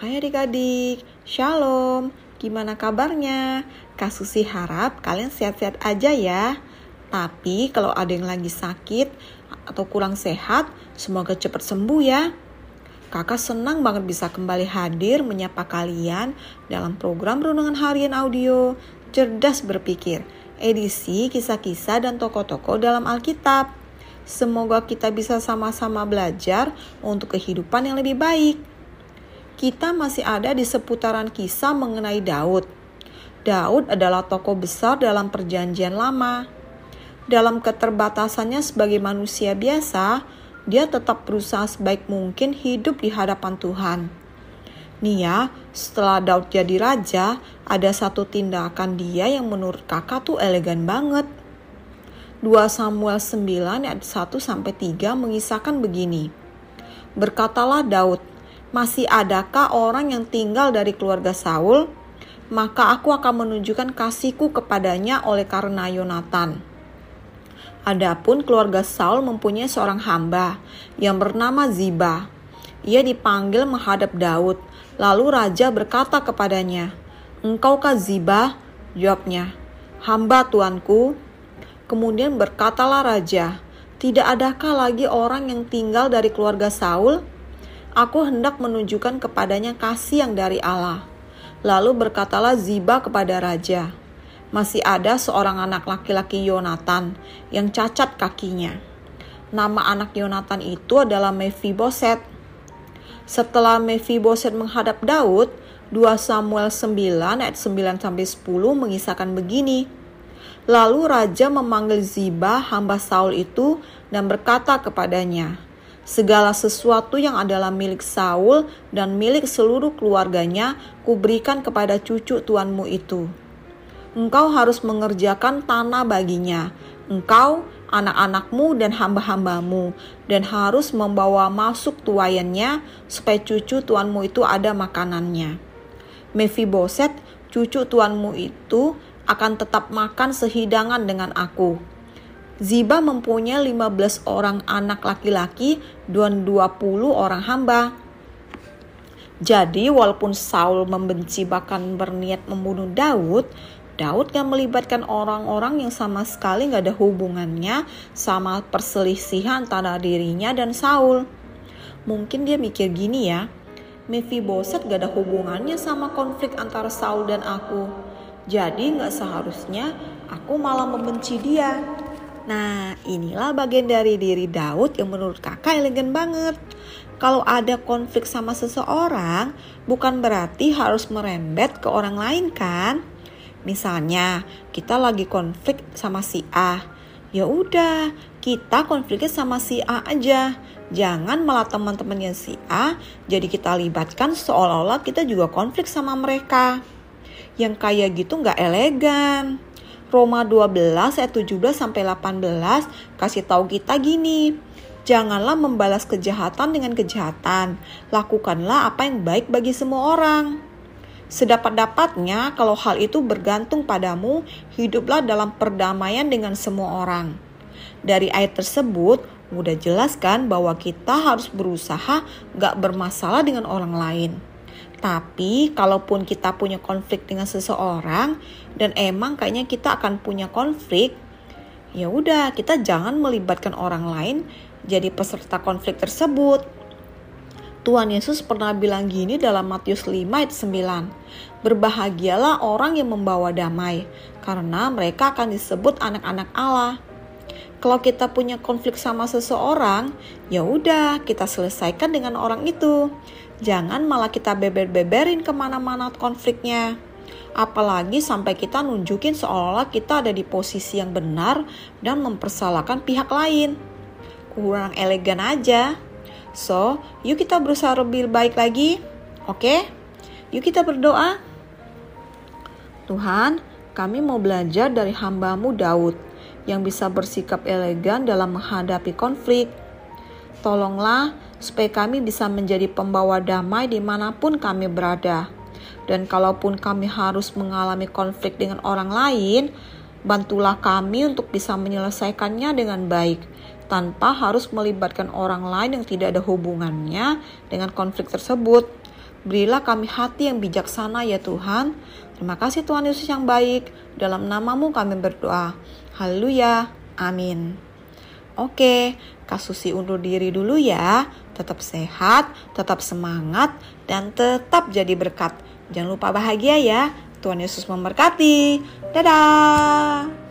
Hai adik-adik, Shalom. Gimana kabarnya? Kak Susi harap kalian sehat-sehat aja ya. Tapi kalau ada yang lagi sakit atau kurang sehat, semoga cepat sembuh ya. Kakak senang banget bisa kembali hadir menyapa kalian dalam program Renungan Harian Audio Cerdas Berpikir, edisi kisah-kisah dan tokoh-tokoh dalam Alkitab. Semoga kita bisa sama-sama belajar untuk kehidupan yang lebih baik kita masih ada di seputaran kisah mengenai Daud. Daud adalah tokoh besar dalam Perjanjian Lama. Dalam keterbatasannya sebagai manusia biasa, dia tetap berusaha sebaik mungkin hidup di hadapan Tuhan. Nih ya, setelah Daud jadi raja, ada satu tindakan dia yang menurut kakak tuh elegan banget. 2 Samuel 9 ayat 1 sampai 3 mengisahkan begini. Berkatalah Daud, masih adakah orang yang tinggal dari keluarga Saul? Maka aku akan menunjukkan kasihku kepadanya oleh karena Yonatan. Adapun keluarga Saul mempunyai seorang hamba yang bernama Ziba. Ia dipanggil menghadap Daud. Lalu raja berkata kepadanya, Engkaukah Ziba? Jawabnya, Hamba tuanku. Kemudian berkatalah raja, Tidak adakah lagi orang yang tinggal dari keluarga Saul? Aku hendak menunjukkan kepadanya kasih yang dari Allah. Lalu berkatalah Ziba kepada raja, masih ada seorang anak laki-laki Yonatan yang cacat kakinya. Nama anak Yonatan itu adalah Mephiboset. Setelah Mephiboset menghadap Daud, 2 Samuel 9 ayat 9 sampai 10 mengisahkan begini. Lalu raja memanggil Ziba hamba Saul itu dan berkata kepadanya, Segala sesuatu yang adalah milik Saul dan milik seluruh keluarganya, kuberikan kepada cucu tuanmu itu. Engkau harus mengerjakan tanah baginya, engkau, anak-anakmu, dan hamba-hambamu, dan harus membawa masuk tuayannya, supaya cucu tuanmu itu ada makanannya. Mephiboset, cucu tuanmu itu, akan tetap makan sehidangan dengan aku Ziba mempunyai 15 orang anak laki-laki dan 20 orang hamba. Jadi walaupun Saul membenci bahkan berniat membunuh Daud, Daud gak melibatkan orang-orang yang sama sekali gak ada hubungannya sama perselisihan antara dirinya dan Saul. Mungkin dia mikir gini ya, Mephiboset gak ada hubungannya sama konflik antara Saul dan aku. Jadi gak seharusnya aku malah membenci dia. Nah, inilah bagian dari diri Daud yang menurut kakak elegan banget. Kalau ada konflik sama seseorang, bukan berarti harus merembet ke orang lain kan? Misalnya, kita lagi konflik sama si A. Ya udah, kita konfliknya sama si A aja. Jangan malah teman-temannya si A jadi kita libatkan seolah-olah kita juga konflik sama mereka. Yang kayak gitu nggak elegan. Roma 12 ayat 17 sampai 18 kasih tahu kita gini. Janganlah membalas kejahatan dengan kejahatan. Lakukanlah apa yang baik bagi semua orang. Sedapat-dapatnya kalau hal itu bergantung padamu, hiduplah dalam perdamaian dengan semua orang. Dari ayat tersebut, mudah jelaskan bahwa kita harus berusaha gak bermasalah dengan orang lain. Tapi kalaupun kita punya konflik dengan seseorang dan emang kayaknya kita akan punya konflik, ya udah kita jangan melibatkan orang lain jadi peserta konflik tersebut. Tuhan Yesus pernah bilang gini dalam Matius 5 ayat 9. Berbahagialah orang yang membawa damai, karena mereka akan disebut anak-anak Allah. Kalau kita punya konflik sama seseorang, ya udah kita selesaikan dengan orang itu. Jangan malah kita beber-beberin ke mana-mana konfliknya. Apalagi sampai kita nunjukin seolah-olah kita ada di posisi yang benar dan mempersalahkan pihak lain. Kurang elegan aja. So, yuk kita berusaha lebih baik lagi. Oke? Okay? Yuk kita berdoa. Tuhan, kami mau belajar dari hambamu Daud yang bisa bersikap elegan dalam menghadapi konflik. Tolonglah supaya kami bisa menjadi pembawa damai di mana pun kami berada. Dan kalaupun kami harus mengalami konflik dengan orang lain, bantulah kami untuk bisa menyelesaikannya dengan baik, tanpa harus melibatkan orang lain yang tidak ada hubungannya dengan konflik tersebut. Berilah kami hati yang bijaksana ya Tuhan. Terima kasih Tuhan Yesus yang baik. Dalam namamu kami berdoa. Haleluya. Amin. Oke, Kak Susi undur diri dulu ya. Tetap sehat, tetap semangat, dan tetap jadi berkat. Jangan lupa bahagia ya. Tuhan Yesus memberkati. Dadah.